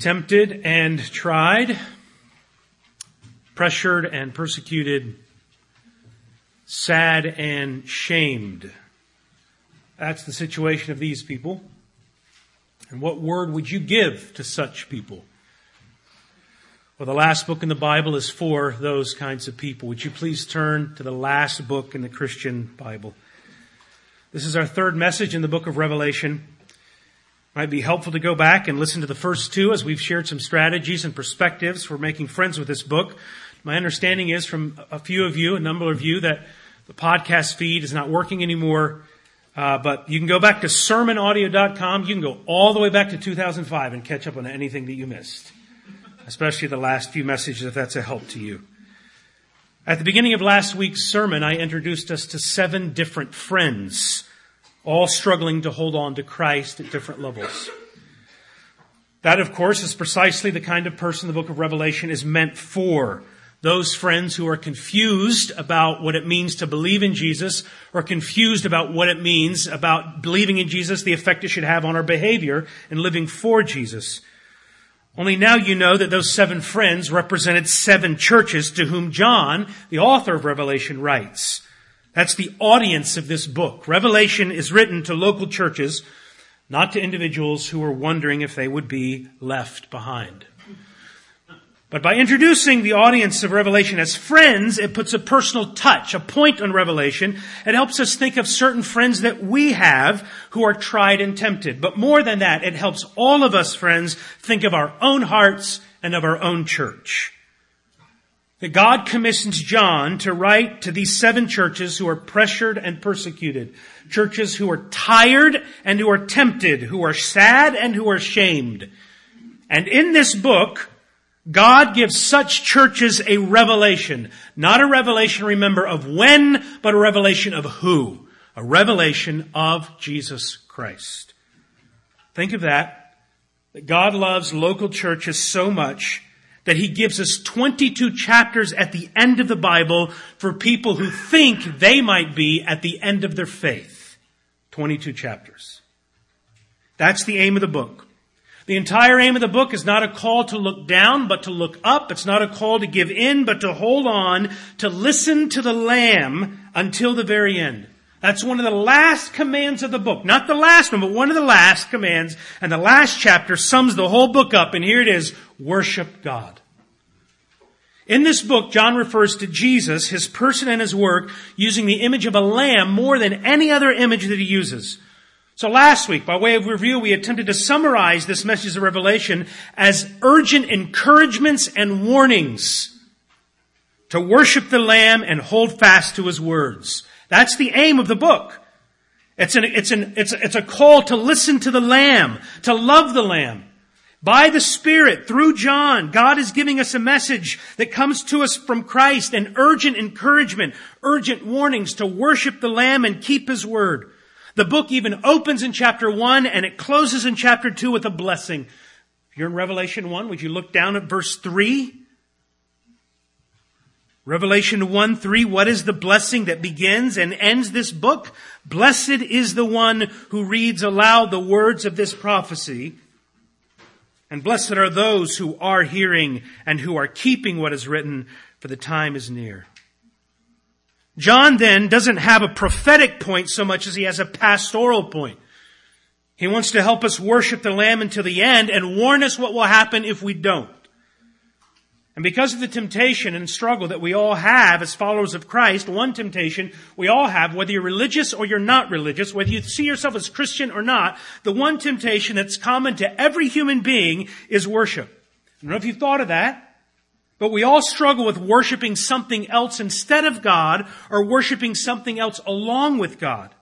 tempted and tried, pressured and persecuted, sad and shamed. That's the situation of these people. And what word would you give to such people? Well, the last book in the Bible is for those kinds of people. Would you please turn to the last book in the Christian Bible? This is our third message in the book of Revelation. Might be helpful to go back and listen to the first two as we've shared some strategies and perspectives for making friends with this book. My understanding is from a few of you, a number of you, that the podcast feed is not working anymore. Uh, but you can go back to sermonaudio.com. You can go all the way back to 2005 and catch up on anything that you missed, especially the last few messages if that's a help to you. At the beginning of last week's sermon, I introduced us to seven different friends all struggling to hold on to Christ at different levels. That, of course, is precisely the kind of person the book of Revelation is meant for. Those friends who are confused about what it means to believe in Jesus or confused about what it means about believing in Jesus, the effect it should have on our behavior and living for Jesus. Only now you know that those seven friends represented seven churches to whom John, the author of Revelation, writes. That's the audience of this book. Revelation is written to local churches, not to individuals who are wondering if they would be left behind. But by introducing the audience of Revelation as friends, it puts a personal touch, a point on Revelation. It helps us think of certain friends that we have who are tried and tempted. But more than that, it helps all of us friends think of our own hearts and of our own church that God commissions John to write to these seven churches who are pressured and persecuted. Churches who are tired and who are tempted, who are sad and who are shamed. And in this book, God gives such churches a revelation. Not a revelation, remember, of when, but a revelation of who. A revelation of Jesus Christ. Think of that. That God loves local churches so much that he gives us 22 chapters at the end of the Bible for people who think they might be at the end of their faith. 22 chapters. That's the aim of the book. The entire aim of the book is not a call to look down, but to look up. It's not a call to give in, but to hold on, to listen to the Lamb until the very end. That's one of the last commands of the book. Not the last one, but one of the last commands. And the last chapter sums the whole book up. And here it is. Worship God. In this book, John refers to Jesus, his person and his work, using the image of a lamb more than any other image that he uses. So last week, by way of review, we attempted to summarize this message of Revelation as urgent encouragements and warnings to worship the Lamb and hold fast to his words. That's the aim of the book. It's an, it's an, it's, it's a call to listen to the Lamb, to love the Lamb. By the Spirit, through John, God is giving us a message that comes to us from Christ, an urgent encouragement, urgent warnings to worship the Lamb and keep His word. The book even opens in chapter 1 and it closes in chapter 2 with a blessing. If you're in Revelation 1, would you look down at verse 3? Revelation 1 3, what is the blessing that begins and ends this book? Blessed is the one who reads aloud the words of this prophecy. And blessed are those who are hearing and who are keeping what is written, for the time is near. John then doesn't have a prophetic point so much as he has a pastoral point. He wants to help us worship the Lamb until the end and warn us what will happen if we don't. And because of the temptation and struggle that we all have as followers of Christ, one temptation we all have, whether you're religious or you're not religious, whether you see yourself as Christian or not, the one temptation that's common to every human being is worship. I don't know if you've thought of that, but we all struggle with worshiping something else instead of God or worshiping something else along with God.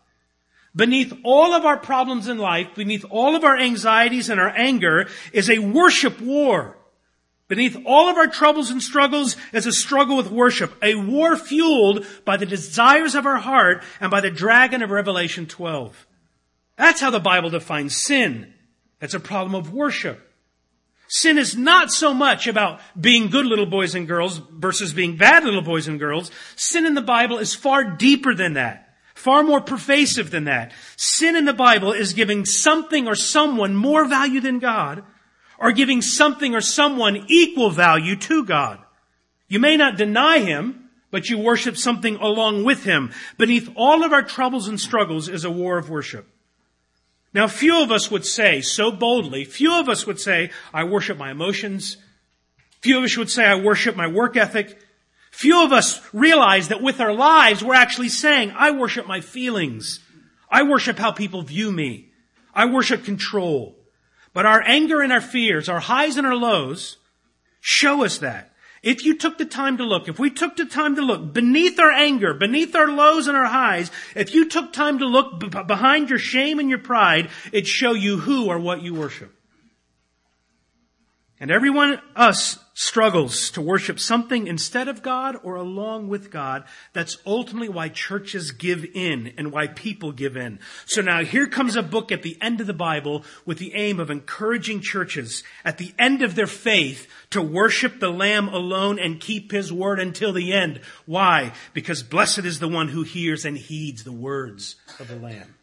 Beneath all of our problems in life, beneath all of our anxieties and our anger is a worship war. Beneath all of our troubles and struggles is a struggle with worship, a war fueled by the desires of our heart and by the dragon of Revelation 12. That's how the Bible defines sin. It's a problem of worship. Sin is not so much about being good little boys and girls versus being bad little boys and girls. Sin in the Bible is far deeper than that. Far more pervasive than that. Sin in the Bible is giving something or someone more value than God or giving something or someone equal value to God. You may not deny Him, but you worship something along with Him. Beneath all of our troubles and struggles is a war of worship. Now, few of us would say so boldly, few of us would say, I worship my emotions. Few of us would say, I worship my work ethic. Few of us realize that with our lives, we're actually saying, I worship my feelings. I worship how people view me. I worship control. But our anger and our fears, our highs and our lows, show us that. If you took the time to look, if we took the time to look beneath our anger, beneath our lows and our highs, if you took time to look b- behind your shame and your pride, it'd show you who or what you worship. And everyone, us, struggles to worship something instead of God or along with God. That's ultimately why churches give in and why people give in. So now here comes a book at the end of the Bible with the aim of encouraging churches at the end of their faith to worship the Lamb alone and keep His word until the end. Why? Because blessed is the one who hears and heeds the words of the Lamb.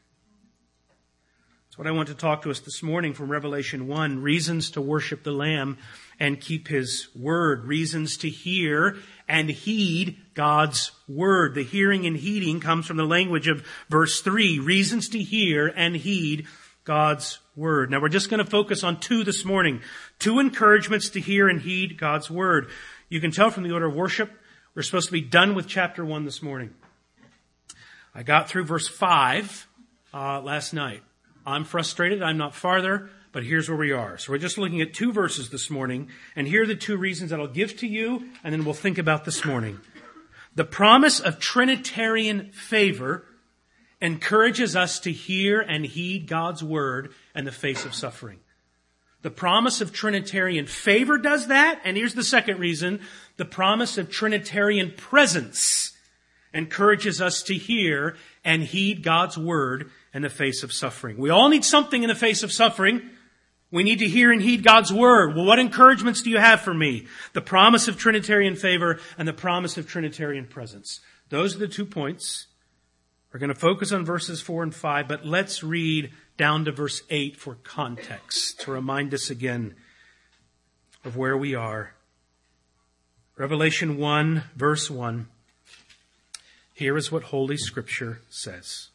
That's what I want to talk to us this morning from Revelation 1. Reasons to worship the Lamb and keep His word. Reasons to hear and heed God's word. The hearing and heeding comes from the language of verse 3. Reasons to hear and heed God's word. Now we're just going to focus on two this morning. Two encouragements to hear and heed God's word. You can tell from the order of worship, we're supposed to be done with chapter 1 this morning. I got through verse 5 uh, last night. I'm frustrated. I'm not farther. But here's where we are. So we're just looking at two verses this morning, and here are the two reasons that I'll give to you, and then we'll think about this morning. The promise of Trinitarian favor encourages us to hear and heed God's word in the face of suffering. The promise of Trinitarian favor does that, and here's the second reason. The promise of Trinitarian presence encourages us to hear and heed God's word in the face of suffering. We all need something in the face of suffering. We need to hear and heed God's word. Well, what encouragements do you have for me? The promise of Trinitarian favor and the promise of Trinitarian presence. Those are the two points. We're going to focus on verses four and five, but let's read down to verse eight for context to remind us again of where we are. Revelation 1 verse 1. Here is what Holy Scripture says.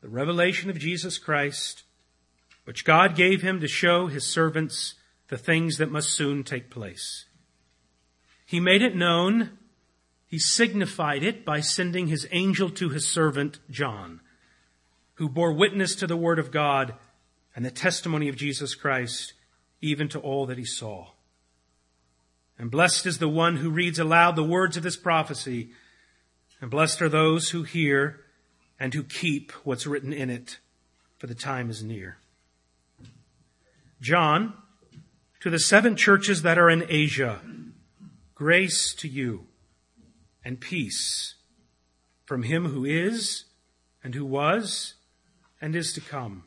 The revelation of Jesus Christ which God gave him to show his servants the things that must soon take place. He made it known, he signified it by sending his angel to his servant John, who bore witness to the word of God and the testimony of Jesus Christ, even to all that he saw. And blessed is the one who reads aloud the words of this prophecy, and blessed are those who hear and who keep what's written in it, for the time is near. John, to the seven churches that are in Asia, grace to you and peace from him who is and who was and is to come.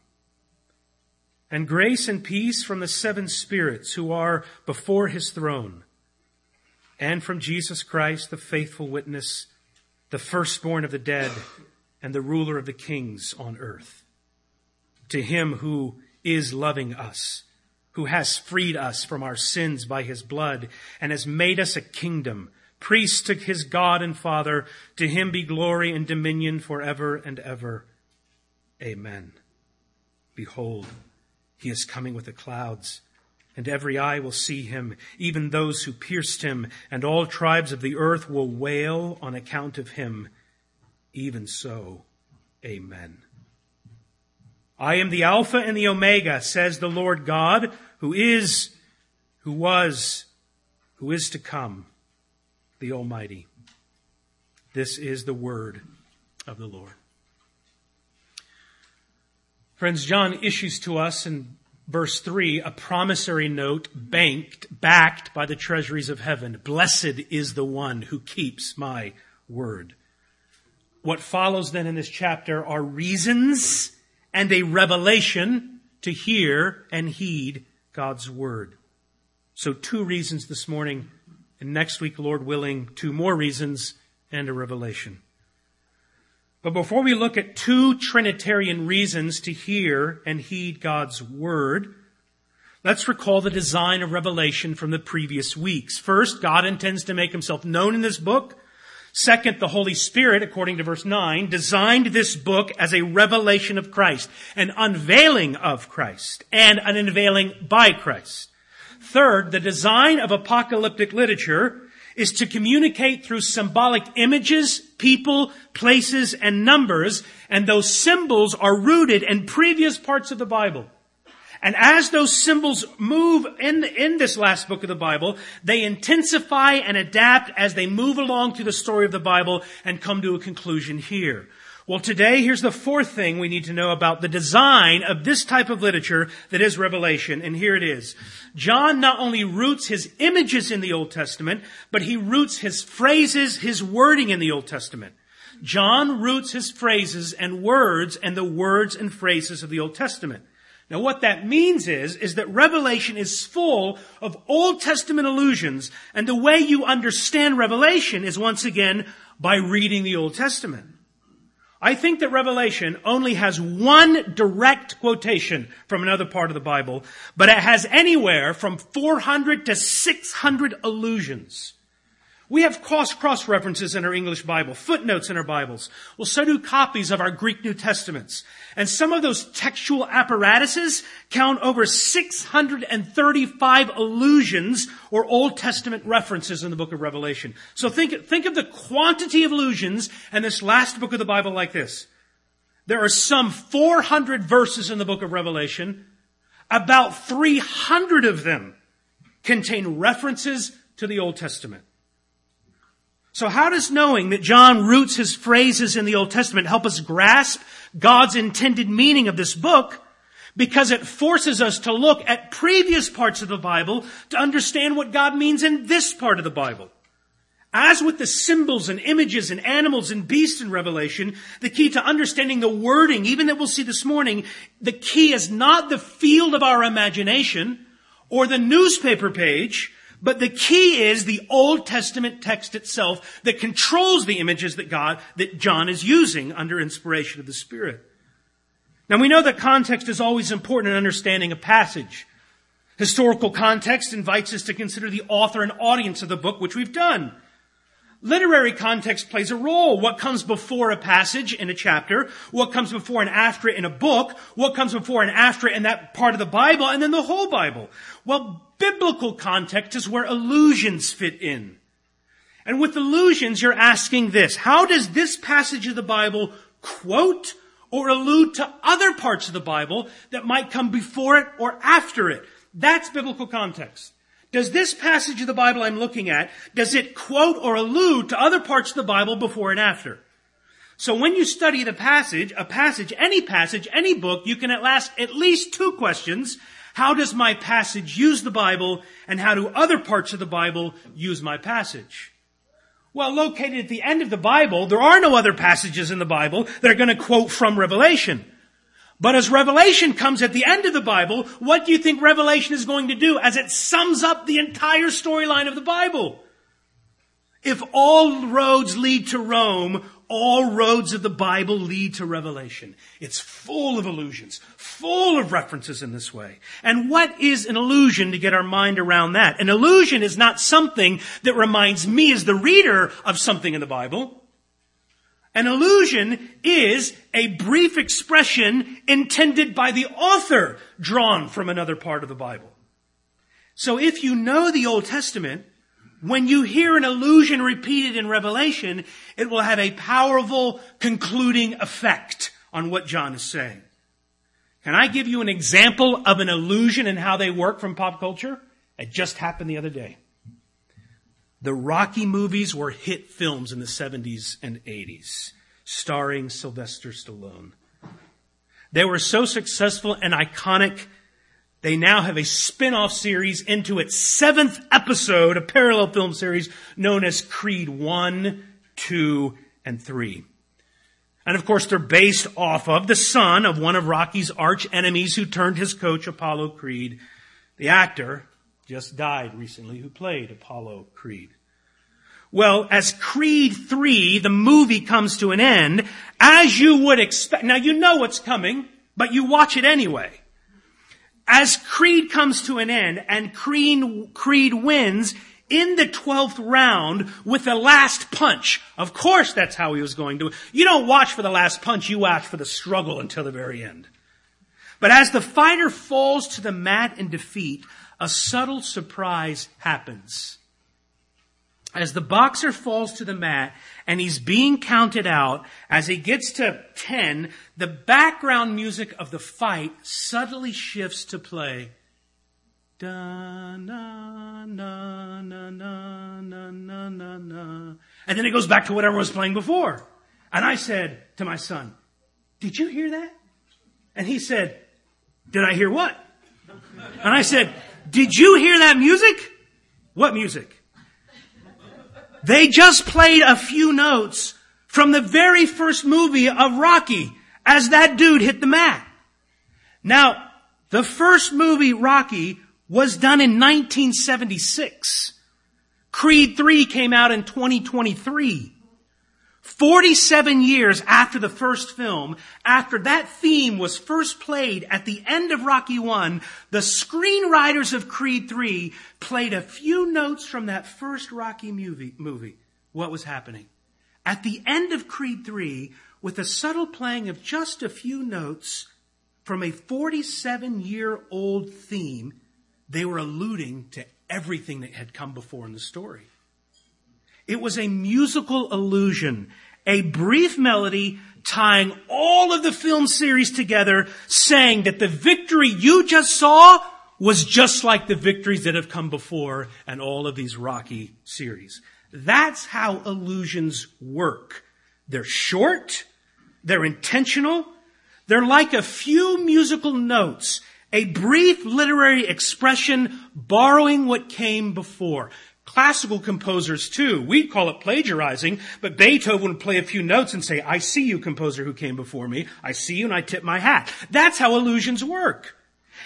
And grace and peace from the seven spirits who are before his throne and from Jesus Christ, the faithful witness, the firstborn of the dead and the ruler of the kings on earth. To him who is loving us, who has freed us from our sins by his blood and has made us a kingdom, priests to his God and Father. To him be glory and dominion forever and ever. Amen. Behold, he is coming with the clouds and every eye will see him, even those who pierced him, and all tribes of the earth will wail on account of him. Even so, amen. I am the Alpha and the Omega, says the Lord God, who is, who was, who is to come, the Almighty. This is the word of the Lord. Friends, John issues to us in verse 3 a promissory note banked, backed by the treasuries of heaven. Blessed is the one who keeps my word. What follows then in this chapter are reasons and a revelation to hear and heed God's word. So two reasons this morning, and next week, Lord willing, two more reasons and a revelation. But before we look at two Trinitarian reasons to hear and heed God's word, Let's recall the design of Revelation from the previous weeks. First, God intends to make himself known in this book. Second, the Holy Spirit, according to verse 9, designed this book as a revelation of Christ, an unveiling of Christ, and an unveiling by Christ. Third, the design of apocalyptic literature is to communicate through symbolic images, people, places, and numbers, and those symbols are rooted in previous parts of the Bible. And as those symbols move in, in this last book of the Bible, they intensify and adapt as they move along through the story of the Bible and come to a conclusion here. Well, today, here's the fourth thing we need to know about the design of this type of literature that is Revelation, and here it is. John not only roots his images in the Old Testament, but he roots his phrases, his wording in the Old Testament. John roots his phrases and words and the words and phrases of the Old Testament. Now what that means is, is that Revelation is full of Old Testament allusions, and the way you understand Revelation is once again by reading the Old Testament. I think that Revelation only has one direct quotation from another part of the Bible, but it has anywhere from 400 to 600 allusions. We have cross cross references in our English Bible, footnotes in our Bibles. Well, so do copies of our Greek New Testaments. And some of those textual apparatuses count over 635 allusions or Old Testament references in the book of Revelation. So think, think of the quantity of allusions in this last book of the Bible like this. There are some 400 verses in the book of Revelation. About 300 of them contain references to the Old Testament. So how does knowing that John roots his phrases in the Old Testament help us grasp God's intended meaning of this book? Because it forces us to look at previous parts of the Bible to understand what God means in this part of the Bible. As with the symbols and images and animals and beasts in Revelation, the key to understanding the wording, even that we'll see this morning, the key is not the field of our imagination or the newspaper page, but the key is the Old Testament text itself that controls the images that God, that John is using under inspiration of the Spirit. Now we know that context is always important in understanding a passage. Historical context invites us to consider the author and audience of the book, which we've done. Literary context plays a role. What comes before a passage in a chapter, what comes before and after it in a book, what comes before and after it in that part of the Bible, and then the whole Bible. Well, biblical context is where allusions fit in. And with allusions, you're asking this. How does this passage of the Bible quote or allude to other parts of the Bible that might come before it or after it? That's biblical context. Does this passage of the Bible I'm looking at, does it quote or allude to other parts of the Bible before and after? So when you study the passage, a passage, any passage, any book, you can at last at least two questions. How does my passage use the Bible and how do other parts of the Bible use my passage? Well, located at the end of the Bible, there are no other passages in the Bible that are going to quote from Revelation. But as Revelation comes at the end of the Bible, what do you think Revelation is going to do as it sums up the entire storyline of the Bible? If all roads lead to Rome, all roads of the Bible lead to Revelation. It's full of allusions, full of references in this way. And what is an allusion to get our mind around that? An allusion is not something that reminds me as the reader of something in the Bible. An allusion is a brief expression intended by the author drawn from another part of the Bible. So if you know the Old Testament, when you hear an allusion repeated in Revelation, it will have a powerful concluding effect on what John is saying. Can I give you an example of an allusion and how they work from pop culture? It just happened the other day. The Rocky movies were hit films in the 70s and 80s, starring Sylvester Stallone. They were so successful and iconic, they now have a spin-off series into its seventh episode, a parallel film series known as Creed 1, 2, and 3. And of course, they're based off of the son of one of Rocky's arch enemies who turned his coach, Apollo Creed, the actor, just died recently who played Apollo Creed. Well, as Creed 3, the movie comes to an end, as you would expect, now you know what's coming, but you watch it anyway. as Creed comes to an end and Creed, Creed wins in the 12th round with the last punch. Of course that's how he was going to. You don't watch for the last punch, you watch for the struggle until the very end. But as the fighter falls to the mat in defeat, a subtle surprise happens. As the boxer falls to the mat and he's being counted out, as he gets to 10, the background music of the fight subtly shifts to play. Da, na, na, na, na, na, na, na. And then it goes back to whatever was playing before. And I said to my son, did you hear that? And he said, did I hear what? And I said, did you hear that music? What music? They just played a few notes from the very first movie of Rocky as that dude hit the mat. Now, the first movie, Rocky, was done in 1976. Creed 3 came out in 2023. 47 years after the first film, after that theme was first played at the end of Rocky 1, the screenwriters of Creed 3 played a few notes from that first Rocky movie. movie. What was happening? At the end of Creed 3, with a subtle playing of just a few notes from a 47 year old theme, they were alluding to everything that had come before in the story. It was a musical allusion, a brief melody tying all of the film series together, saying that the victory you just saw was just like the victories that have come before and all of these Rocky series. That's how allusions work. They're short, they're intentional, they're like a few musical notes a brief literary expression borrowing what came before. Classical composers too, we'd call it plagiarizing, but Beethoven would play a few notes and say, I see you composer who came before me. I see you and I tip my hat. That's how allusions work.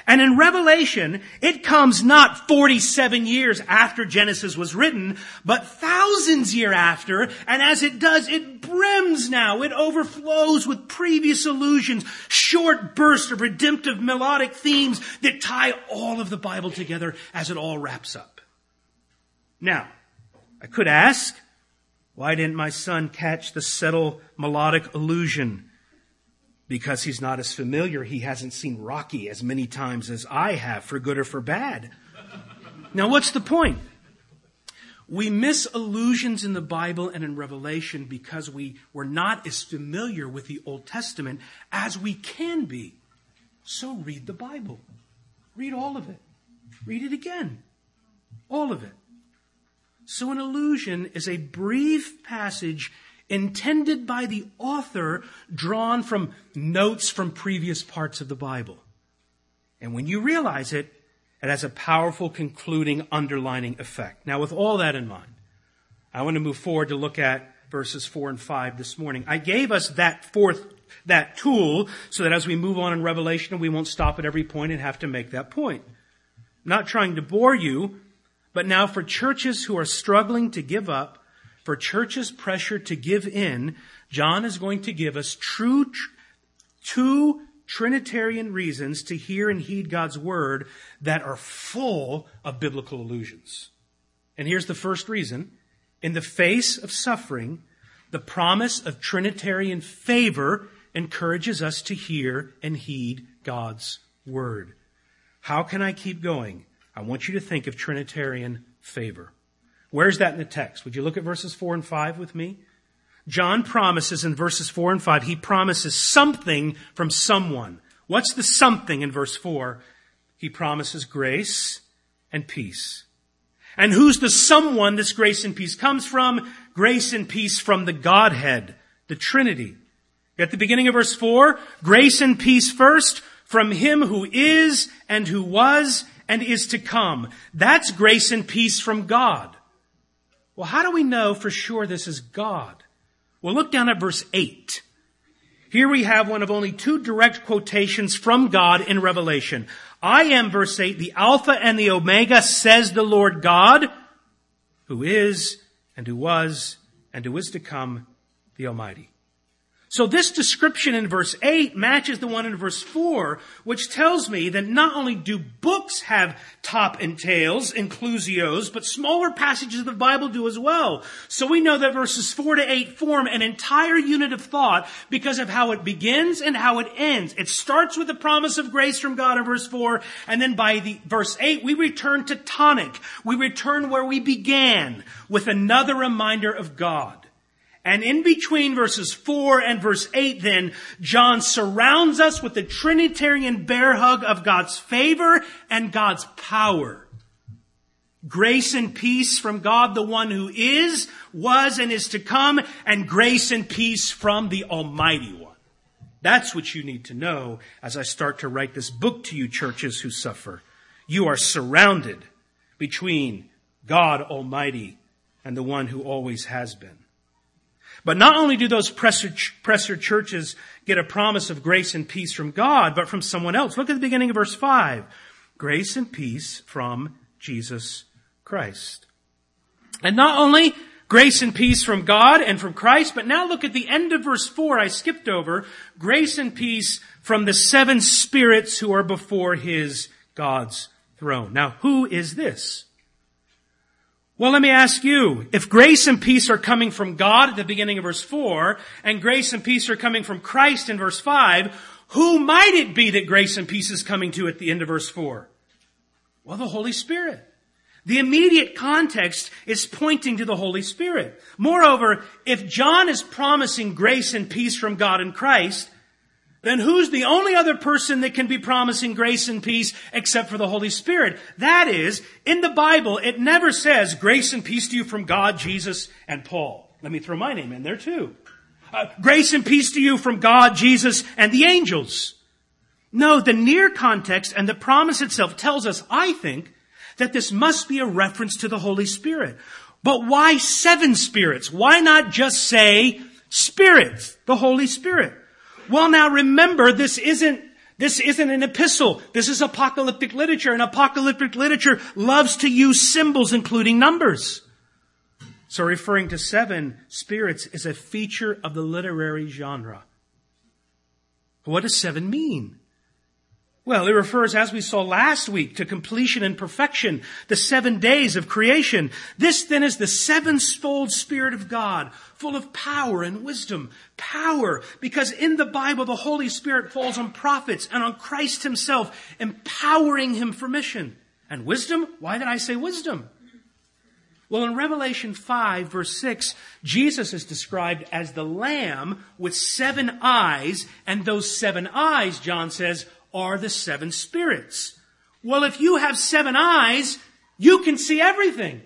And in Revelation, it comes not 47 years after Genesis was written, but thousands year after, and as it does, it brims now, it overflows with previous allusions, short bursts of redemptive melodic themes that tie all of the Bible together as it all wraps up. Now, I could ask, why didn't my son catch the subtle melodic allusion? because he's not as familiar. He hasn't seen Rocky as many times as I have, for good or for bad. Now, what's the point? We miss allusions in the Bible and in Revelation because we were not as familiar with the Old Testament as we can be. So read the Bible. Read all of it. Read it again. All of it. So an allusion is a brief passage intended by the author, drawn from notes from previous parts of the Bible. And when you realize it, it has a powerful concluding underlining effect. Now, with all that in mind, I want to move forward to look at verses 4 and 5 this morning. I gave us that fourth, that tool so that as we move on in Revelation, we won't stop at every point and have to make that point. I'm not trying to bore you, but now for churches who are struggling to give up, for churches pressure to give in, John is going to give us true, two Trinitarian reasons to hear and heed God's word that are full of biblical allusions. And here's the first reason. In the face of suffering, the promise of Trinitarian favor encourages us to hear and heed God's word. How can I keep going? I want you to think of Trinitarian favor. Where's that in the text? Would you look at verses 4 and 5 with me? John promises in verses 4 and 5, he promises something from someone. What's the something in verse 4? He promises grace and peace. And who's the someone this grace and peace comes from? Grace and peace from the Godhead, the Trinity. At the beginning of verse 4, grace and peace first from him who is and who was and is to come. That's grace and peace from God. Well, how do we know for sure this is God? Well, look down at verse 8. Here we have one of only two direct quotations from God in Revelation. I am, verse 8, the Alpha and the Omega, says the Lord God, who is, and who was, and who is to come, the Almighty. So this description in verse 8 matches the one in verse 4, which tells me that not only do books have top and tails, inclusios, but smaller passages of the Bible do as well. So we know that verses 4 to 8 form an entire unit of thought because of how it begins and how it ends. It starts with the promise of grace from God in verse 4, and then by the verse 8 we return to tonic. We return where we began with another reminder of God. And in between verses 4 and verse 8 then, John surrounds us with the Trinitarian bear hug of God's favor and God's power. Grace and peace from God, the one who is, was, and is to come, and grace and peace from the Almighty One. That's what you need to know as I start to write this book to you churches who suffer. You are surrounded between God Almighty and the one who always has been. But not only do those presser churches get a promise of grace and peace from God, but from someone else. Look at the beginning of verse 5. Grace and peace from Jesus Christ. And not only grace and peace from God and from Christ, but now look at the end of verse 4 I skipped over. Grace and peace from the seven spirits who are before his God's throne. Now, who is this? Well, let me ask you, if grace and peace are coming from God at the beginning of verse 4, and grace and peace are coming from Christ in verse 5, who might it be that grace and peace is coming to at the end of verse 4? Well, the Holy Spirit. The immediate context is pointing to the Holy Spirit. Moreover, if John is promising grace and peace from God in Christ, then who's the only other person that can be promising grace and peace except for the Holy Spirit? That is, in the Bible, it never says grace and peace to you from God, Jesus, and Paul. Let me throw my name in there too. Uh, grace and peace to you from God, Jesus, and the angels. No, the near context and the promise itself tells us, I think, that this must be a reference to the Holy Spirit. But why seven spirits? Why not just say spirits, the Holy Spirit? Well, now remember, this isn't this isn't an epistle. This is apocalyptic literature, and apocalyptic literature loves to use symbols, including numbers. So referring to seven spirits is a feature of the literary genre. What does seven mean? Well, it refers, as we saw last week, to completion and perfection, the seven days of creation. This then is the sevenfold Spirit of God, full of power and wisdom. Power, because in the Bible, the Holy Spirit falls on prophets and on Christ himself, empowering him for mission. And wisdom? Why did I say wisdom? Well, in Revelation 5 verse 6, Jesus is described as the Lamb with seven eyes, and those seven eyes, John says, are the seven spirits. Well, if you have seven eyes, you can see everything.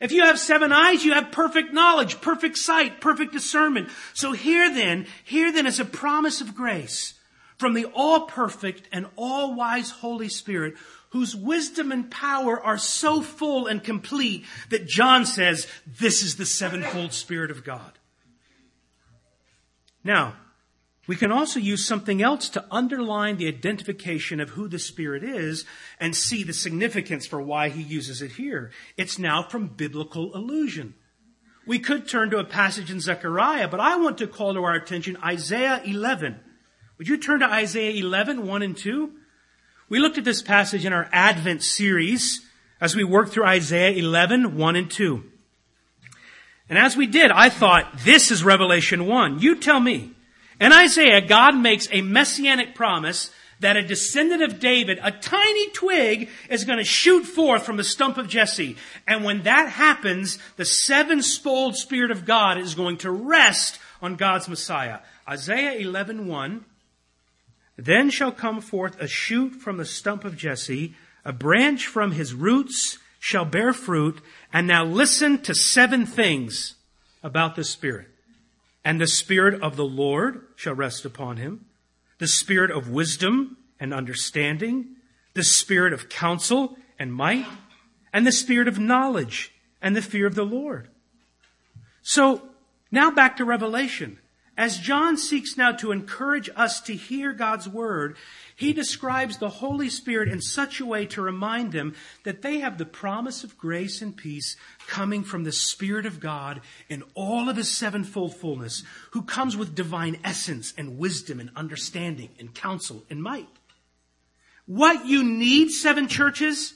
If you have seven eyes, you have perfect knowledge, perfect sight, perfect discernment. So here then, here then is a promise of grace from the all perfect and all wise Holy Spirit whose wisdom and power are so full and complete that John says this is the sevenfold Spirit of God. Now, we can also use something else to underline the identification of who the Spirit is and see the significance for why he uses it here. It's now from biblical allusion. We could turn to a passage in Zechariah, but I want to call to our attention Isaiah 11. Would you turn to Isaiah 11, 1 and 2? We looked at this passage in our Advent series as we worked through Isaiah 11, 1 and 2. And as we did, I thought, this is Revelation 1. You tell me. In Isaiah, God makes a messianic promise that a descendant of David, a tiny twig, is going to shoot forth from the stump of Jesse. And when that happens, the seven-fold Spirit of God is going to rest on God's Messiah. Isaiah 11.1, Then shall come forth a shoot from the stump of Jesse, a branch from his roots shall bear fruit. And now listen to seven things about the Spirit. And the Spirit of the Lord shall rest upon him, the Spirit of wisdom and understanding, the Spirit of counsel and might, and the Spirit of knowledge and the fear of the Lord. So, now back to Revelation. As John seeks now to encourage us to hear God's word, he describes the Holy Spirit in such a way to remind them that they have the promise of grace and peace coming from the Spirit of God in all of his sevenfold fullness, who comes with divine essence and wisdom and understanding and counsel and might. What you need, seven churches,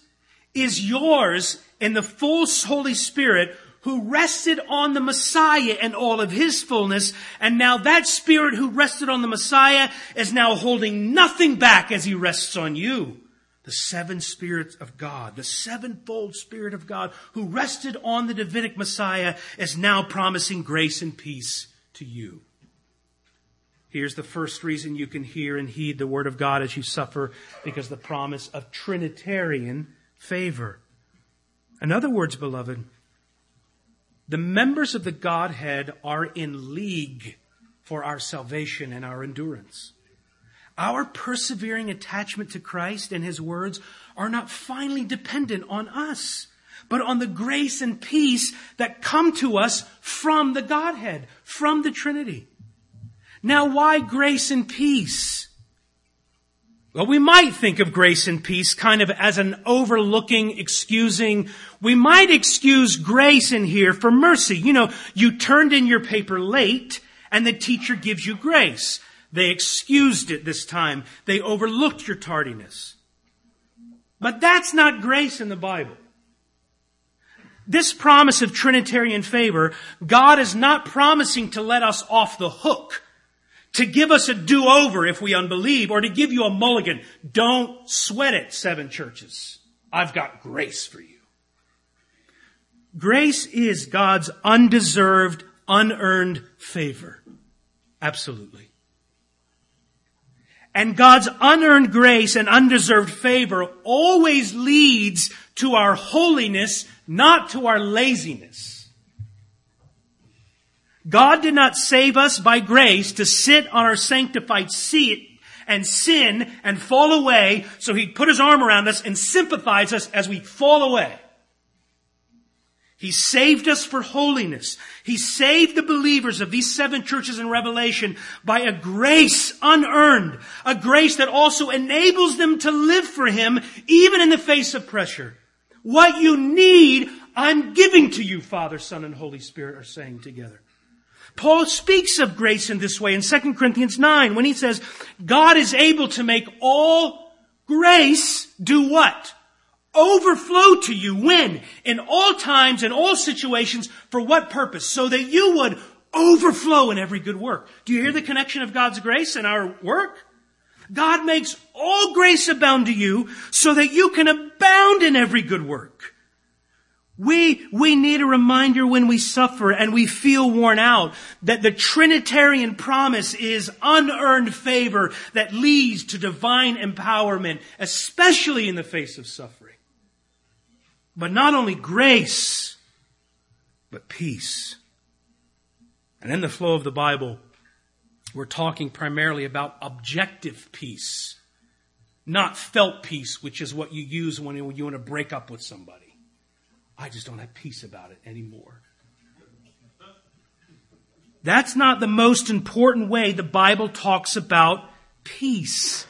is yours in the full Holy Spirit who rested on the Messiah and all of his fullness. And now that spirit who rested on the Messiah is now holding nothing back as he rests on you. The seven spirits of God, the sevenfold spirit of God who rested on the Davidic Messiah is now promising grace and peace to you. Here's the first reason you can hear and heed the word of God as you suffer because the promise of Trinitarian favor. In other words, beloved, the members of the Godhead are in league for our salvation and our endurance. Our persevering attachment to Christ and His words are not finally dependent on us, but on the grace and peace that come to us from the Godhead, from the Trinity. Now, why grace and peace? Well, we might think of grace and peace kind of as an overlooking, excusing. We might excuse grace in here for mercy. You know, you turned in your paper late and the teacher gives you grace. They excused it this time. They overlooked your tardiness. But that's not grace in the Bible. This promise of Trinitarian favor, God is not promising to let us off the hook to give us a do-over if we unbelieve, or to give you a mulligan. Don't sweat it, seven churches. I've got grace for you. Grace is God's undeserved, unearned favor. Absolutely. And God's unearned grace and undeserved favor always leads to our holiness, not to our laziness. God did not save us by grace to sit on our sanctified seat and sin and fall away so he'd put his arm around us and sympathize us as we fall away. He saved us for holiness. He saved the believers of these seven churches in Revelation by a grace unearned, a grace that also enables them to live for Him even in the face of pressure. What you need, I'm giving to you, Father, Son, and Holy Spirit are saying together. Paul speaks of grace in this way in 2 Corinthians 9 when he says, God is able to make all grace do what? Overflow to you when? In all times and all situations for what purpose? So that you would overflow in every good work. Do you hear the connection of God's grace and our work? God makes all grace abound to you so that you can abound in every good work. We, we need a reminder when we suffer and we feel worn out that the Trinitarian promise is unearned favor that leads to divine empowerment, especially in the face of suffering. But not only grace, but peace. And in the flow of the Bible, we're talking primarily about objective peace, not felt peace, which is what you use when you want to break up with somebody. I just don't have peace about it anymore. That's not the most important way the Bible talks about peace.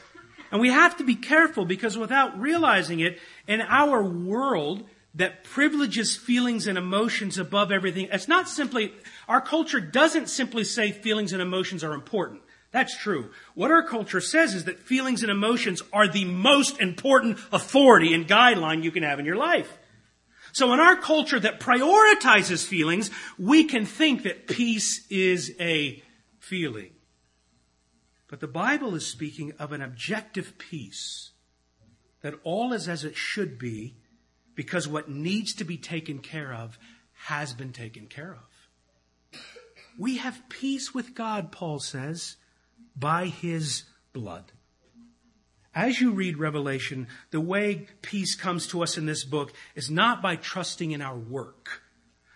And we have to be careful because without realizing it, in our world that privileges feelings and emotions above everything, it's not simply, our culture doesn't simply say feelings and emotions are important. That's true. What our culture says is that feelings and emotions are the most important authority and guideline you can have in your life. So in our culture that prioritizes feelings, we can think that peace is a feeling. But the Bible is speaking of an objective peace. That all is as it should be because what needs to be taken care of has been taken care of. We have peace with God, Paul says, by his blood. As you read Revelation, the way peace comes to us in this book is not by trusting in our work,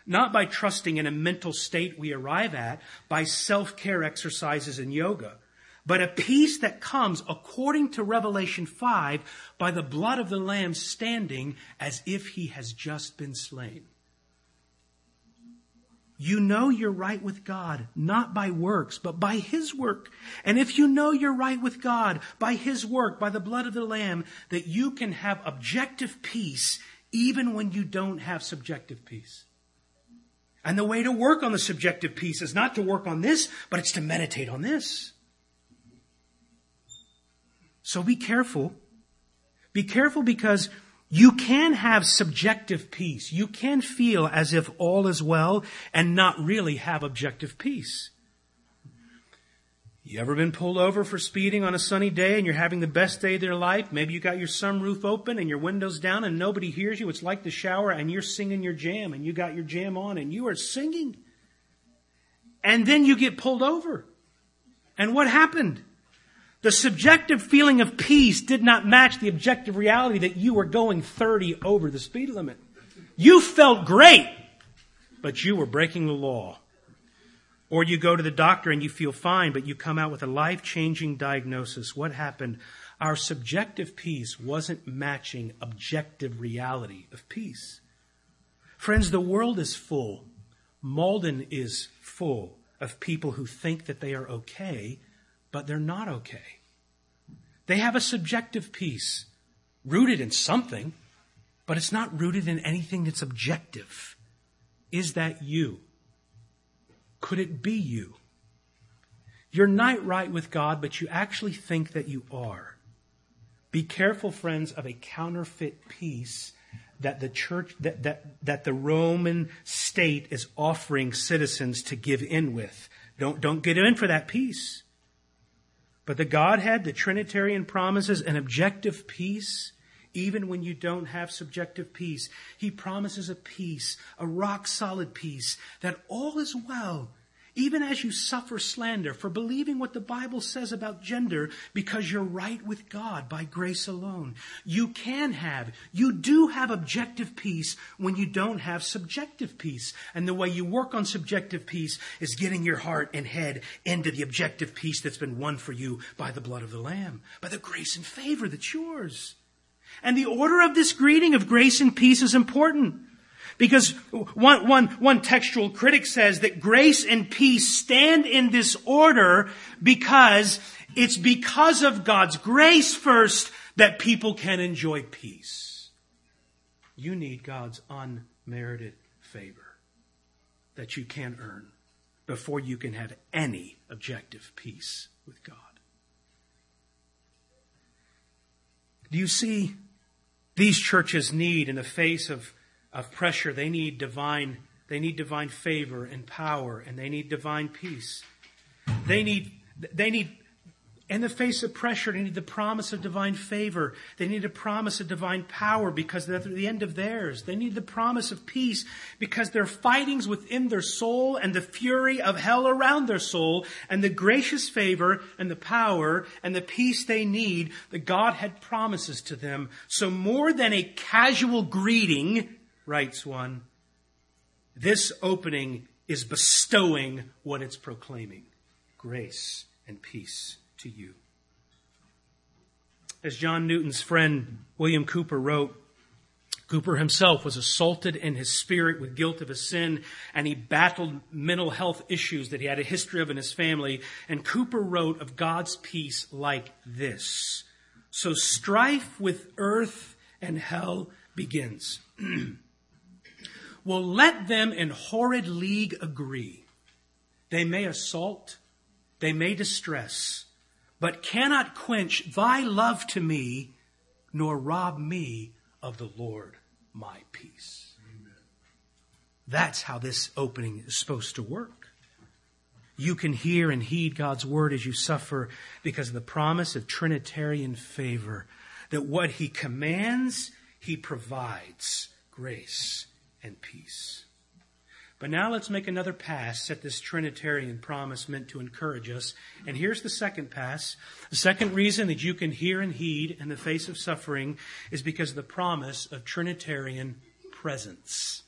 not by trusting in a mental state we arrive at by self-care exercises and yoga, but a peace that comes according to Revelation 5 by the blood of the Lamb standing as if he has just been slain. You know you're right with God, not by works, but by His work. And if you know you're right with God by His work, by the blood of the Lamb, that you can have objective peace even when you don't have subjective peace. And the way to work on the subjective peace is not to work on this, but it's to meditate on this. So be careful. Be careful because you can have subjective peace. You can feel as if all is well and not really have objective peace. You ever been pulled over for speeding on a sunny day and you're having the best day of your life? Maybe you got your sunroof open and your windows down and nobody hears you. It's like the shower and you're singing your jam and you got your jam on and you are singing. And then you get pulled over. And what happened? The subjective feeling of peace did not match the objective reality that you were going 30 over the speed limit. You felt great, but you were breaking the law. Or you go to the doctor and you feel fine, but you come out with a life changing diagnosis. What happened? Our subjective peace wasn't matching objective reality of peace. Friends, the world is full. Malden is full of people who think that they are okay, but they're not okay. They have a subjective peace rooted in something, but it's not rooted in anything that's objective. Is that you? Could it be you? You're not right with God, but you actually think that you are. Be careful, friends, of a counterfeit peace that the church, that, that, that the Roman state is offering citizens to give in with. Don't, don't get in for that peace. But the Godhead, the Trinitarian promises an objective peace even when you don't have subjective peace. He promises a peace, a rock solid peace, that all is well even as you suffer slander for believing what the Bible says about gender because you're right with God by grace alone. You can have, you do have objective peace when you don't have subjective peace. And the way you work on subjective peace is getting your heart and head into the objective peace that's been won for you by the blood of the Lamb, by the grace and favor that's yours. And the order of this greeting of grace and peace is important. Because one, one, one textual critic says that grace and peace stand in this order because it's because of God's grace first that people can enjoy peace. You need God's unmerited favor that you can earn before you can have any objective peace with God. Do you see these churches need in the face of of pressure, they need divine, they need divine favor and power, and they need divine peace. They need, they need, in the face of pressure, they need the promise of divine favor. They need a promise of divine power because they're at the end of theirs. They need the promise of peace because their fightings within their soul and the fury of hell around their soul and the gracious favor and the power and the peace they need, the Godhead promises to them. So more than a casual greeting, writes one, this opening is bestowing what it's proclaiming grace and peace to you. As John Newton's friend William Cowper wrote, Cowper himself was assaulted in his spirit with guilt of his sin, and he battled mental health issues that he had a history of in his family. And Cowper wrote of God's peace like this So strife with earth and hell begins. Well, let them in horrid league agree. They may assault, they may distress, but cannot quench thy love to me, nor rob me of the Lord my peace. Amen. That's how this opening is supposed to work. You can hear and heed God's word as you suffer because of the promise of Trinitarian favor that what he commands, he provides grace and peace. But now let's make another pass at this Trinitarian promise meant to encourage us. And here's the second pass. The second reason that you can hear and heed in the face of suffering is because of the promise of Trinitarian presence.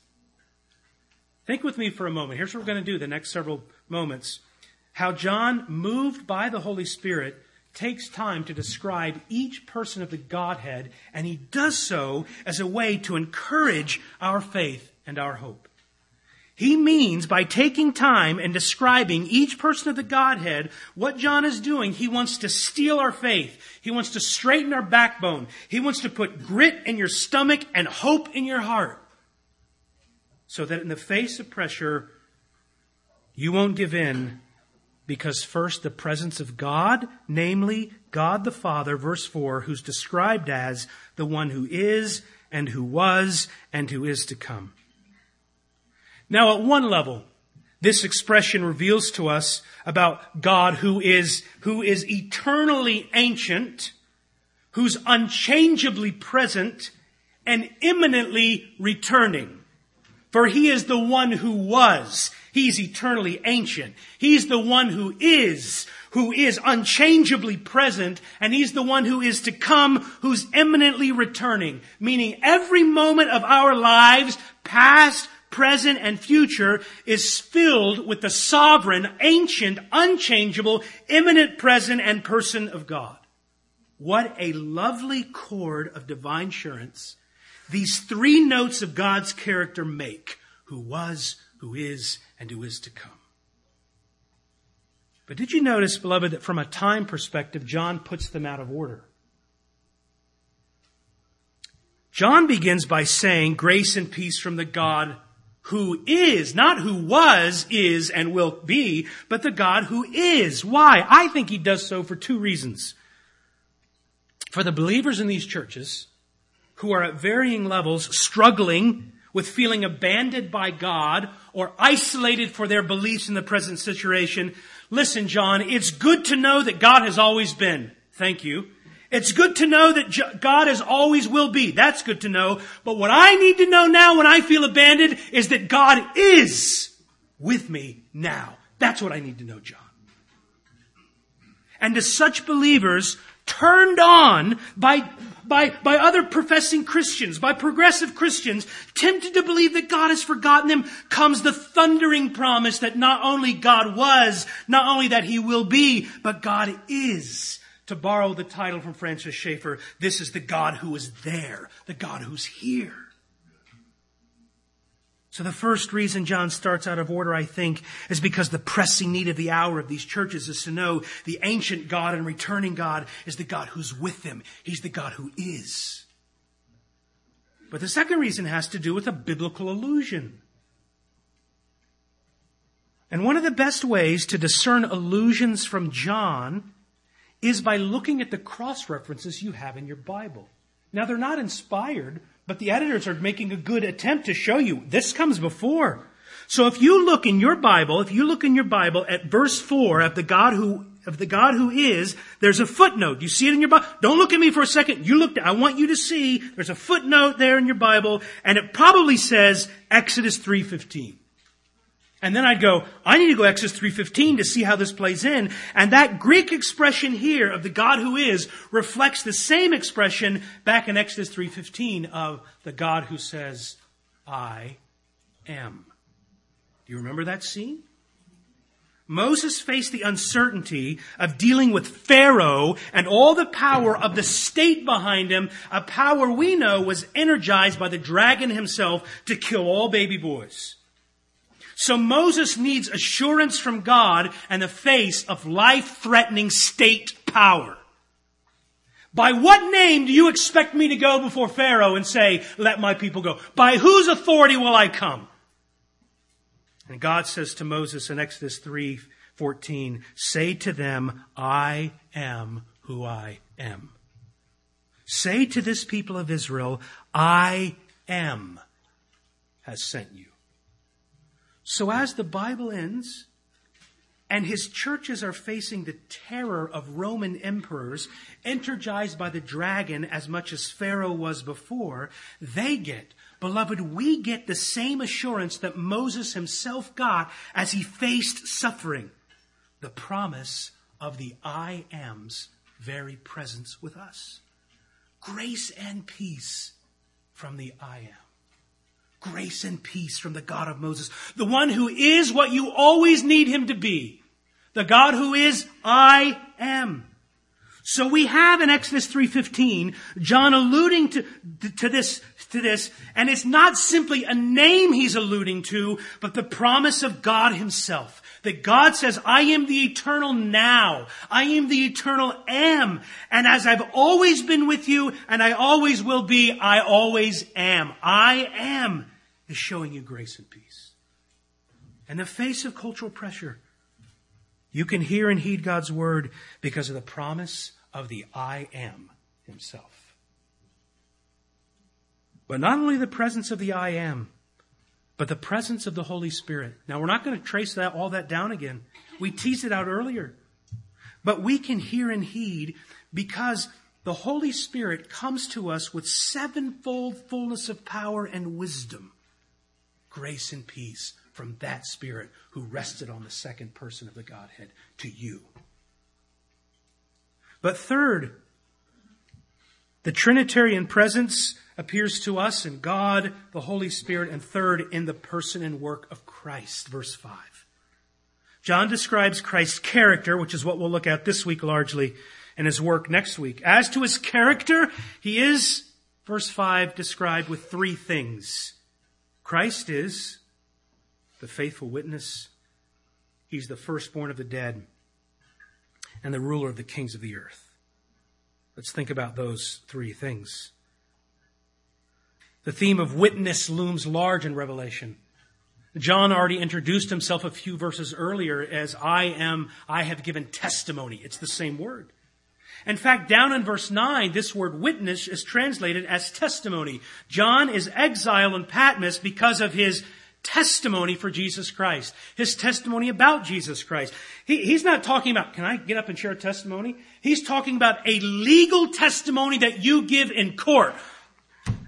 Think with me for a moment. Here's what we're going to do the next several moments. How John, moved by the Holy Spirit, takes time to describe each person of the Godhead, and he does so as a way to encourage our faith and our hope. He means by taking time and describing each person of the Godhead, what John is doing, he wants to steel our faith. He wants to straighten our backbone. He wants to put grit in your stomach and hope in your heart. So that in the face of pressure, you won't give in because first the presence of God, namely God the Father, verse 4, who's described as the one who is and who was and who is to come. Now, at one level, this expression reveals to us about God who is, who is eternally ancient, who's unchangeably present, and imminently returning. For he is the one who was. He's eternally ancient. He's the one who is, who is unchangeably present, and he's the one who is to come, who's imminently returning. Meaning every moment of our lives, past, present, and future is filled with the sovereign, ancient, unchangeable, imminent present and person of God. What a lovely chord of divine assurance these three notes of God's character make who was, who is, and who is to come. But did you notice, beloved, that from a time perspective, John puts them out of order? John begins by saying, Grace and peace from the God who is, not who was, is, and will be, but the God who is. Why? I think he does so for two reasons. For the believers in these churches, who are at varying levels struggling with feeling abandoned by God or isolated for their beliefs in the present situation, listen, John, it's good to know that God has always been. Thank you. It's good to know that God has always will be. That's good to know. But what I need to know now when I feel abandoned is that God is with me now. That's what I need to know, John. And to such believers, turned on by, by, by other professing Christians, by progressive Christians, tempted to believe that God has forgotten them, comes the thundering promise that not only God was, not only that He will be, but God is to borrow the title from Francis Schaeffer, this is the God who is there, the God who's here. So the first reason John starts out of order, I think, is because the pressing need of the hour of these churches is to know the ancient God and returning God is the God who's with them. He's the God who is. But the second reason has to do with a biblical allusion. And one of the best ways to discern allusions from John is by looking at the cross references you have in your Bible. Now they're not inspired, but the editors are making a good attempt to show you this comes before. So if you look in your Bible, if you look in your Bible at verse 4 of the God who of the God who is, there's a footnote. You see it in your Bible? Don't look at me for a second. You look, I want you to see, there's a footnote there in your Bible, and it probably says Exodus 3.15. And then I'd go, I need to go Exodus 3.15 to see how this plays in. And that Greek expression here of the God who is reflects the same expression back in Exodus 3.15 of the God who says, I am. Do you remember that scene? Moses faced the uncertainty of dealing with Pharaoh and all the power of the state behind him, a power we know was energized by the dragon himself to kill all baby boys. So Moses needs assurance from God in the face of life-threatening state power. By what name do you expect me to go before Pharaoh and say, let my people go? By whose authority will I come? And God says to Moses in Exodus 3, 14, say to them, I am who I am. Say to this people of Israel, I am has sent you. So as the Bible ends, and his churches are facing the terror of Roman emperors, energized by the dragon as much as Pharaoh was before, they get, beloved, we get the same assurance that Moses himself got as he faced suffering. The promise of the I am's very presence with us. Grace and peace from the I am grace and peace from the God of Moses, the one who is what you always need him to be, the God who is I am. So we have in Exodus 3:15 John alluding to, to this to this and it's not simply a name he's alluding to but the promise of God himself that God says I am the eternal now. I am the eternal am. And as I've always been with you and I always will be I always am. I am is showing you grace and peace. In the face of cultural pressure you can hear and heed God's word because of the promise of the I am himself. But not only the presence of the I am, but the presence of the Holy Spirit. Now we're not going to trace that, all that down again. We teased it out earlier. But we can hear and heed because the Holy Spirit comes to us with sevenfold fullness of power and wisdom, grace and peace from that Spirit who rested on the second person of the Godhead to you. But third, the Trinitarian presence appears to us in God, the Holy Spirit, and third, in the person and work of Christ. Verse 5. John describes Christ's character, which is what we'll look at this week largely, and his work next week. As to his character, he is, verse 5, described with three things. Christ is the faithful witness. He's the firstborn of the dead and the ruler of the kings of the earth. Let's think about those three things. The theme of witness looms large in Revelation. John already introduced himself a few verses earlier as I am, I have given testimony. It's the same word. In fact, down in verse 9, this word witness is translated as testimony. John is exiled in Patmos because of his testimony for Jesus Christ. His testimony about Jesus Christ. He, he's not talking about, can I get up and share a testimony? He's talking about a legal testimony that you give in court.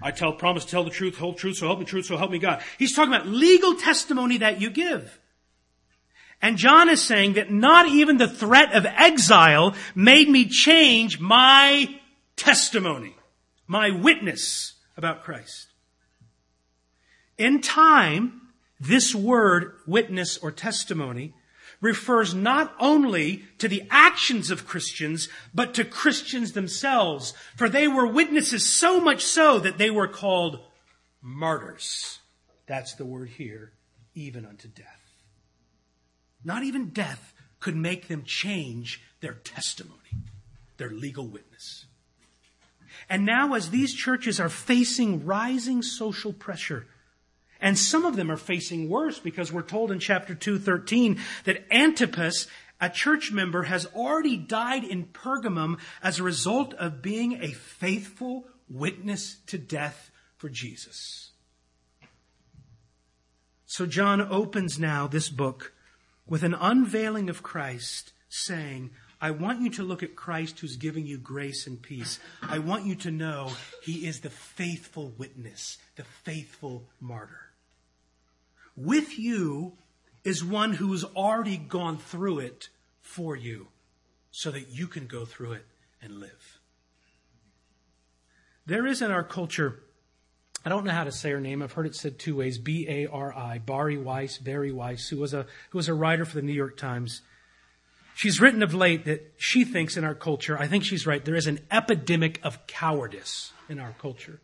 I tell, promise to tell the truth, whole truth, so help me truth, so help me God. He's talking about legal testimony that you give. And John is saying that not even the threat of exile made me change my testimony, my witness about Christ. In time, this word, witness or testimony, refers not only to the actions of Christians, but to Christians themselves. For they were witnesses so much so that they were called martyrs. That's the word here, even unto death. Not even death could make them change their testimony, their legal witness. And now as these churches are facing rising social pressure, and some of them are facing worse because we're told in chapter 213 that Antipas, a church member, has already died in Pergamum as a result of being a faithful witness to death for Jesus. So John opens now this book with an unveiling of Christ saying, I want you to look at Christ who's giving you grace and peace. I want you to know he is the faithful witness, the faithful martyr. With you is one who has already gone through it for you so that you can go through it and live. There is in our culture, I don't know how to say her name. I've heard it said two ways. B-A-R-I, Bari Weiss, Barry Weiss, who was a, who was a writer for the New York Times. She's written of late that she thinks in our culture, I think she's right, there is an epidemic of cowardice in our culture.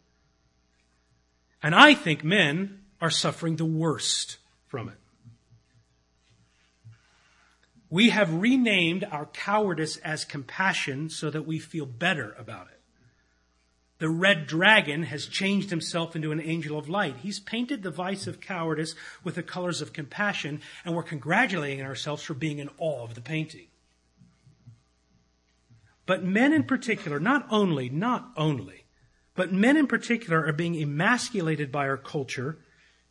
And I think men are suffering the worst from it. We have renamed our cowardice as compassion so that we feel better about it. The red dragon has changed himself into an angel of light. He's painted the vice of cowardice with the colors of compassion, and we're congratulating ourselves for being in awe of the painting. But men in particular, not only, not only, but men in particular are being emasculated by our culture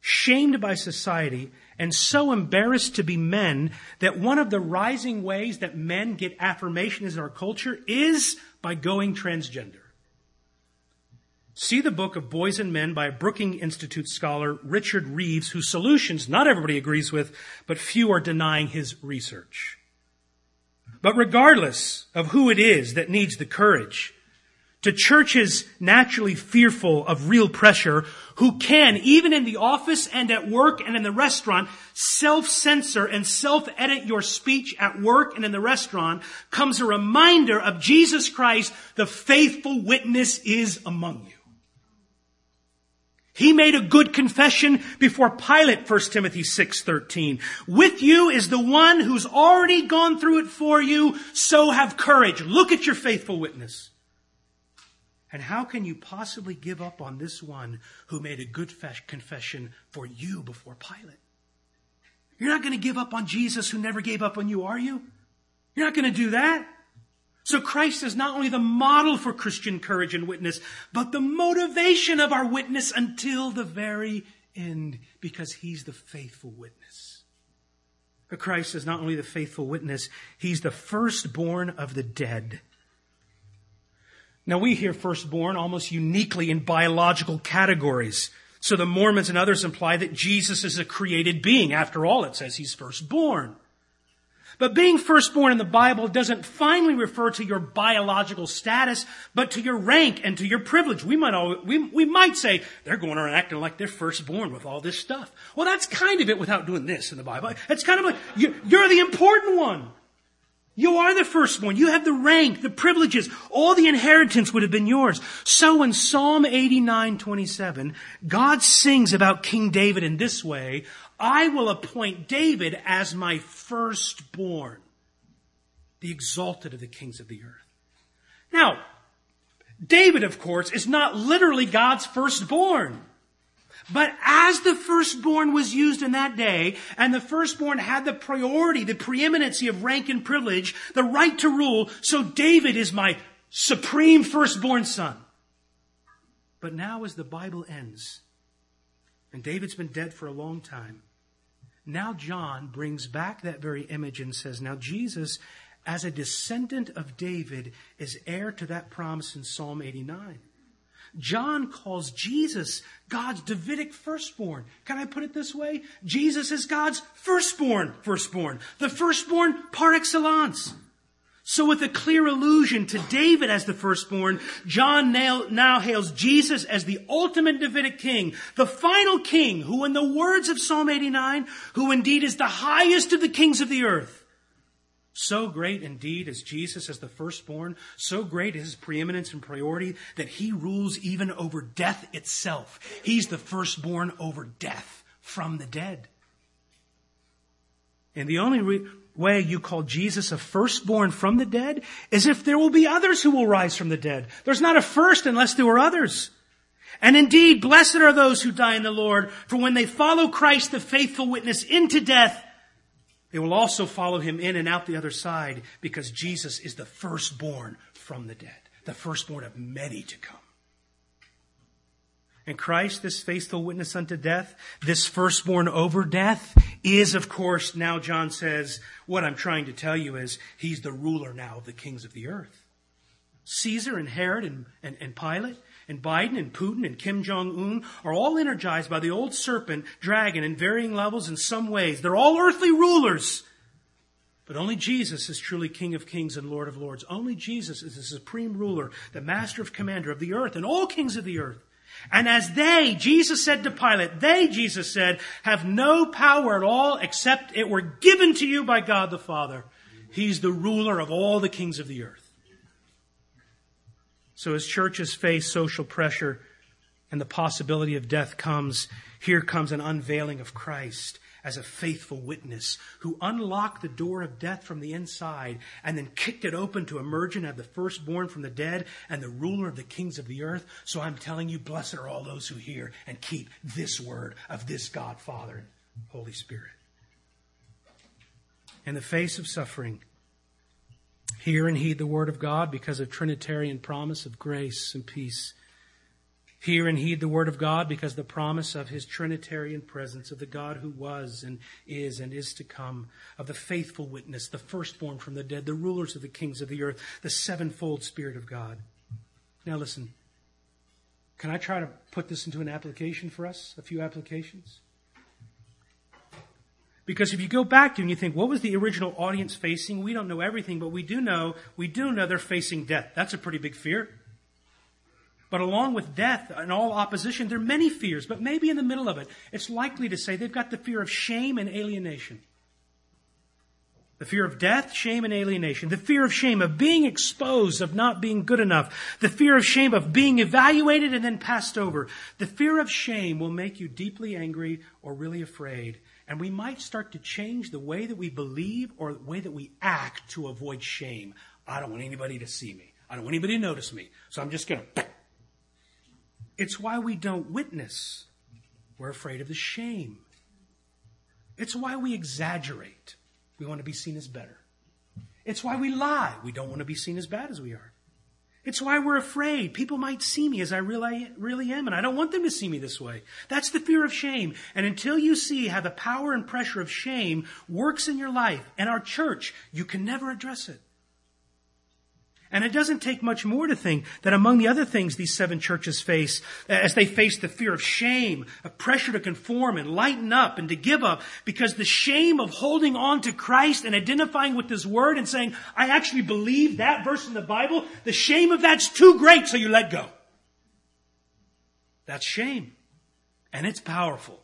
shamed by society, and so embarrassed to be men that one of the rising ways that men get affirmation in our culture is by going transgender. See the book of Boys and Men by Brookings Institute scholar, Richard Reeves, whose solutions not everybody agrees with, but few are denying his research. But regardless of who it is that needs the courage to churches naturally fearful of real pressure who can, even in the office and at work and in the restaurant, self-censor and self-edit your speech at work and in the restaurant comes a reminder of Jesus Christ, the faithful witness is among you. He made a good confession before Pilate, 1 Timothy 6:13. With you is the one who's already gone through it for you, so have courage. Look at your faithful witness. And how can you possibly give up on this one who made a good confession for you before Pilate? You're not going to give up on Jesus who never gave up on you, are you? You're not going to do that. So Christ is not only the model for Christian courage and witness, but the motivation of our witness until the very end, because he's the faithful witness. But Christ is not only the faithful witness, he's the firstborn of the dead. Now we hear firstborn almost uniquely in biological categories. So the Mormons and others imply that Jesus is a created being. After all, it says he's firstborn. But being firstborn in the Bible doesn't finally refer to your biological status, but to your rank and to your privilege. We might, all, we, we might say, they're going around acting like they're firstborn with all this stuff. Well, that's kind of it without doing this in the Bible. It's kind of like, you're the important one. You are the firstborn. You have the rank, the privileges. All the inheritance would have been yours. So in Psalm 89, 27, God sings about King David in this way, I will appoint David as my firstborn, the exalted of the kings of the earth. Now, David, of course, is not literally God's firstborn. But as the firstborn was used in that day, and the firstborn had the priority, the preeminency of rank and privilege, the right to rule, so David is my supreme firstborn son. But now as the Bible ends, and David's been dead for a long time, now John brings back that very image and says, now Jesus, as a descendant of David, is heir to that promise in Psalm 89. John calls Jesus God's Davidic firstborn. Can I put it this way? Jesus is God's firstborn, firstborn. The firstborn par excellence. So with a clear allusion to David as the firstborn, John now hails Jesus as the ultimate Davidic king, the final king who in the words of Psalm 89, who indeed is the highest of the kings of the earth, so great indeed is Jesus as the firstborn, so great is his preeminence and priority that he rules even over death itself. He's the firstborn over death from the dead. And the only re- way you call Jesus a firstborn from the dead is if there will be others who will rise from the dead. There's not a first unless there were others. And indeed, blessed are those who die in the Lord, for when they follow Christ, the faithful witness, into death, they will also follow him in and out the other side because Jesus is the firstborn from the dead, the firstborn of many to come. And Christ, this faithful witness unto death, this firstborn over death, is of course, now John says, what I'm trying to tell you is, he's the ruler now of the kings of the earth. Caesar and Herod and, and, and Pilate, and Biden and Putin and Kim Jong Un are all energized by the old serpent dragon in varying levels in some ways. They're all earthly rulers. But only Jesus is truly King of kings and Lord of lords. Only Jesus is the supreme ruler, the master of commander of the earth and all kings of the earth. And as they, Jesus said to Pilate, they, Jesus said, have no power at all except it were given to you by God the Father. He's the ruler of all the kings of the earth. So as churches face social pressure and the possibility of death comes, here comes an unveiling of Christ as a faithful witness who unlocked the door of death from the inside and then kicked it open to emerge and have the firstborn from the dead and the ruler of the kings of the earth. So I'm telling you, blessed are all those who hear and keep this word of this God, Father, and Holy Spirit. In the face of suffering, Hear and heed the word of God because of Trinitarian promise of grace and peace. Hear and heed the word of God because the promise of his Trinitarian presence, of the God who was and is and is to come, of the faithful witness, the firstborn from the dead, the rulers of the kings of the earth, the sevenfold Spirit of God. Now listen, can I try to put this into an application for us? A few applications? Because if you go back to and you think, what was the original audience facing? We don't know everything, but we do know, we do know they're facing death. That's a pretty big fear. But along with death and all opposition, there are many fears, but maybe in the middle of it, it's likely to say they've got the fear of shame and alienation. The fear of death, shame, and alienation. The fear of shame of being exposed, of not being good enough. The fear of shame of being evaluated and then passed over. The fear of shame will make you deeply angry or really afraid. And we might start to change the way that we believe or the way that we act to avoid shame. I don't want anybody to see me. I don't want anybody to notice me. So I'm just going to. It's why we don't witness. We're afraid of the shame. It's why we exaggerate. We want to be seen as better. It's why we lie. We don't want to be seen as bad as we are. It's why we're afraid. People might see me as I really, really am, and I don't want them to see me this way. That's the fear of shame. And until you see how the power and pressure of shame works in your life and our church, you can never address it. And it doesn't take much more to think that among the other things these seven churches face, as they face the fear of shame, of pressure to conform and lighten up and to give up, because the shame of holding on to Christ and identifying with His Word and saying, I actually believe that verse in the Bible, the shame of that's too great, so you let go. That's shame. And it's powerful.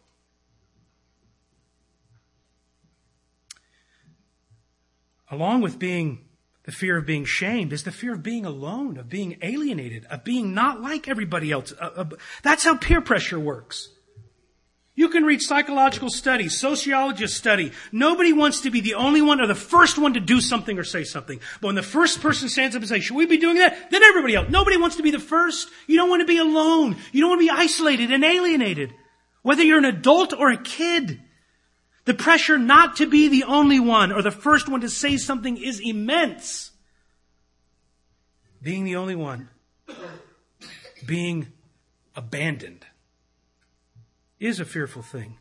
Along with being the fear of being shamed is the fear of being alone, of being alienated, of being not like everybody else. Uh, uh, that's how peer pressure works. You can read psychological studies, sociologists study. Nobody wants to be the only one or the first one to do something or say something. But when the first person stands up and says, should we be doing that? Then everybody else. Nobody wants to be the first. You don't want to be alone. You don't want to be isolated and alienated. Whether you're an adult or a kid. The pressure not to be the only one or the first one to say something is immense. Being the only one, being abandoned, is a fearful thing.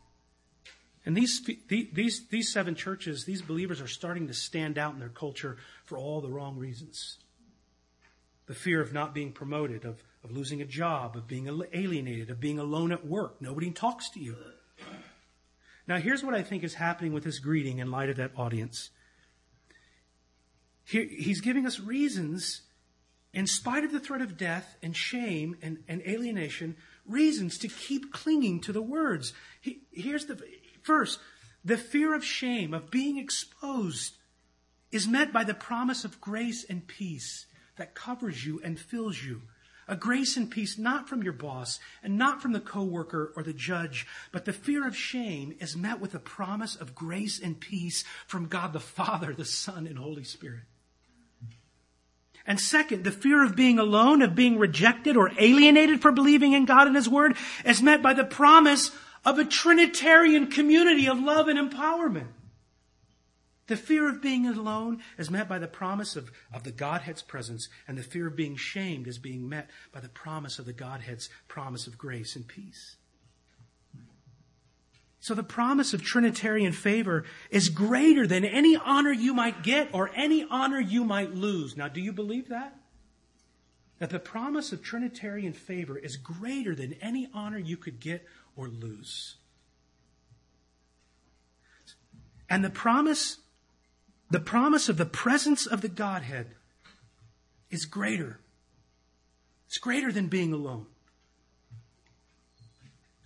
And these, these, these seven churches, these believers are starting to stand out in their culture for all the wrong reasons. The fear of not being promoted, of, of losing a job, of being alienated, of being alone at work. Nobody talks to you. Now, here's what I think is happening with this greeting in light of that audience. He's giving us reasons, in spite of the threat of death and shame and, and alienation, reasons to keep clinging to the words. He, here's the first the fear of shame, of being exposed, is met by the promise of grace and peace that covers you and fills you a grace and peace not from your boss and not from the coworker or the judge, but the fear of shame is met with a promise of grace and peace from God the Father, the Son, and Holy Spirit. And second, the fear of being alone, of being rejected or alienated for believing in God and His Word is met by the promise of a Trinitarian community of love and empowerment. The fear of being alone is met by the promise of, of the Godhead's presence, and the fear of being shamed is being met by the promise of the Godhead's promise of grace and peace. So the promise of Trinitarian favor is greater than any honor you might get or any honor you might lose. Now, do you believe that? That the promise of Trinitarian favor is greater than any honor you could get or lose. And the promise the promise of the presence of the Godhead is greater. It's greater than being alone.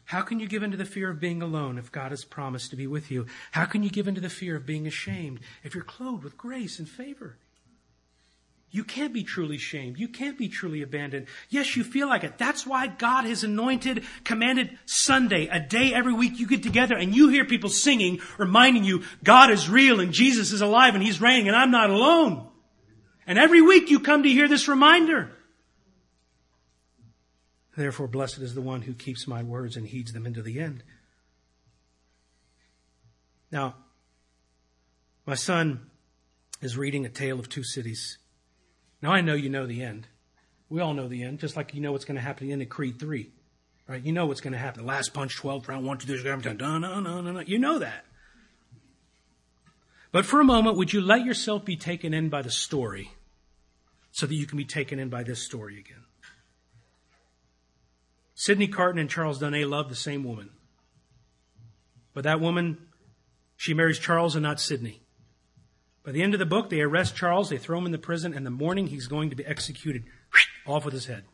How can you give into the fear of being alone if God has promised to be with you? How can you give into the fear of being ashamed if you're clothed with grace and favor? You can't be truly shamed. You can't be truly abandoned. Yes, you feel like it. That's why God has anointed, commanded Sunday, a day every week you get together and you hear people singing, reminding you God is real and Jesus is alive and He's reigning and I'm not alone. And every week you come to hear this reminder. Therefore, blessed is the one who keeps my words and heeds them into the end. Now, my son is reading A Tale of Two Cities. Now I know you know the end. We all know the end, just like you know what's going to happen at the end of Creed 3. Right? You know what's going to happen. The last punch, 12th round, 1, 2, 3, 4, 5, no, no, no, no, no. You know that. But for a moment, would you let yourself be taken in by the story so that you can be taken in by this story again? Sidney Carton and Charles Darnay loved the same woman. But that woman, she marries Charles and not Sidney. By the end of the book, they arrest Charles, they throw him in the prison, and the morning he's going to be executed, off with his head.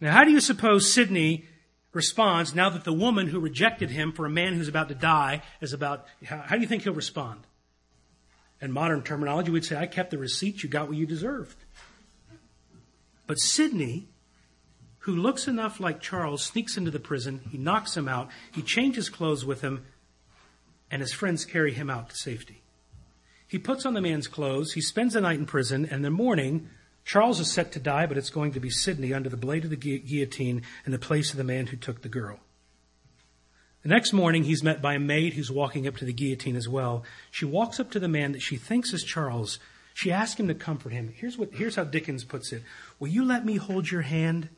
Now, how do you suppose Sidney responds now that the woman who rejected him for a man who's about to die is about, how, how do you think he'll respond? In modern terminology, we'd say, I kept the receipt, you got what you deserved. But Sidney, who looks enough like Charles, sneaks into the prison, he knocks him out, he changes clothes with him, and his friends carry him out to safety. He puts on the man's clothes, he spends the night in prison, and in the morning, Charles is set to die, but it's going to be Sidney under the blade of the guillotine in the place of the man who took the girl. The next morning, he's met by a maid who's walking up to the guillotine as well. She walks up to the man that she thinks is Charles. She asks him to comfort him. Here's, what, here's how Dickens puts it Will you let me hold your hand?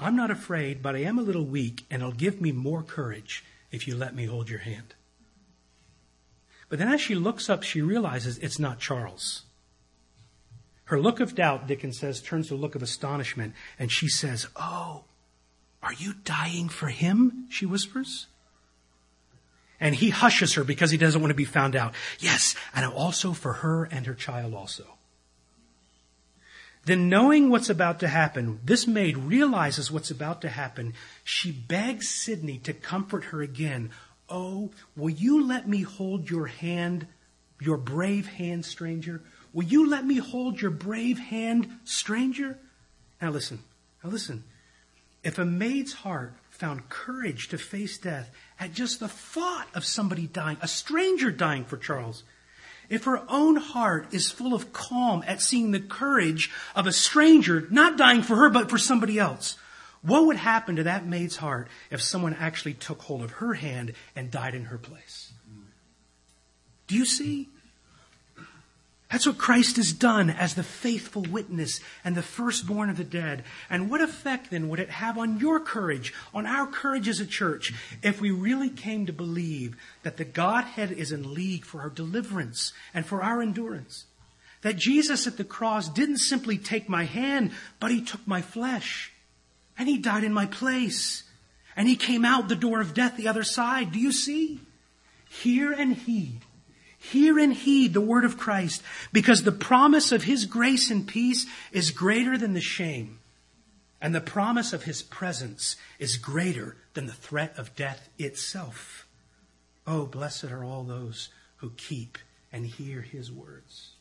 I'm not afraid, but I am a little weak, and it'll give me more courage if you let me hold your hand. But then as she looks up, she realizes it's not Charles. Her look of doubt, Dickens says, turns to a look of astonishment, and she says, Oh, are you dying for him? She whispers. And he hushes her because he doesn't want to be found out. Yes, and also for her and her child also. Then knowing what's about to happen, this maid realizes what's about to happen. She begs Sidney to comfort her again Oh, will you let me hold your hand, your brave hand, stranger? Will you let me hold your brave hand, stranger? Now listen, now listen. If a maid's heart found courage to face death at just the thought of somebody dying, a stranger dying for Charles, if her own heart is full of calm at seeing the courage of a stranger not dying for her but for somebody else, what would happen to that maid's heart if someone actually took hold of her hand and died in her place? Do you see? That's what Christ has done as the faithful witness and the firstborn of the dead. And what effect then would it have on your courage, on our courage as a church, if we really came to believe that the Godhead is in league for our deliverance and for our endurance? That Jesus at the cross didn't simply take my hand, but he took my flesh. And he died in my place. And he came out the door of death the other side. Do you see? Hear and heed. Hear and heed the word of Christ because the promise of his grace and peace is greater than the shame. And the promise of his presence is greater than the threat of death itself. Oh, blessed are all those who keep and hear his words.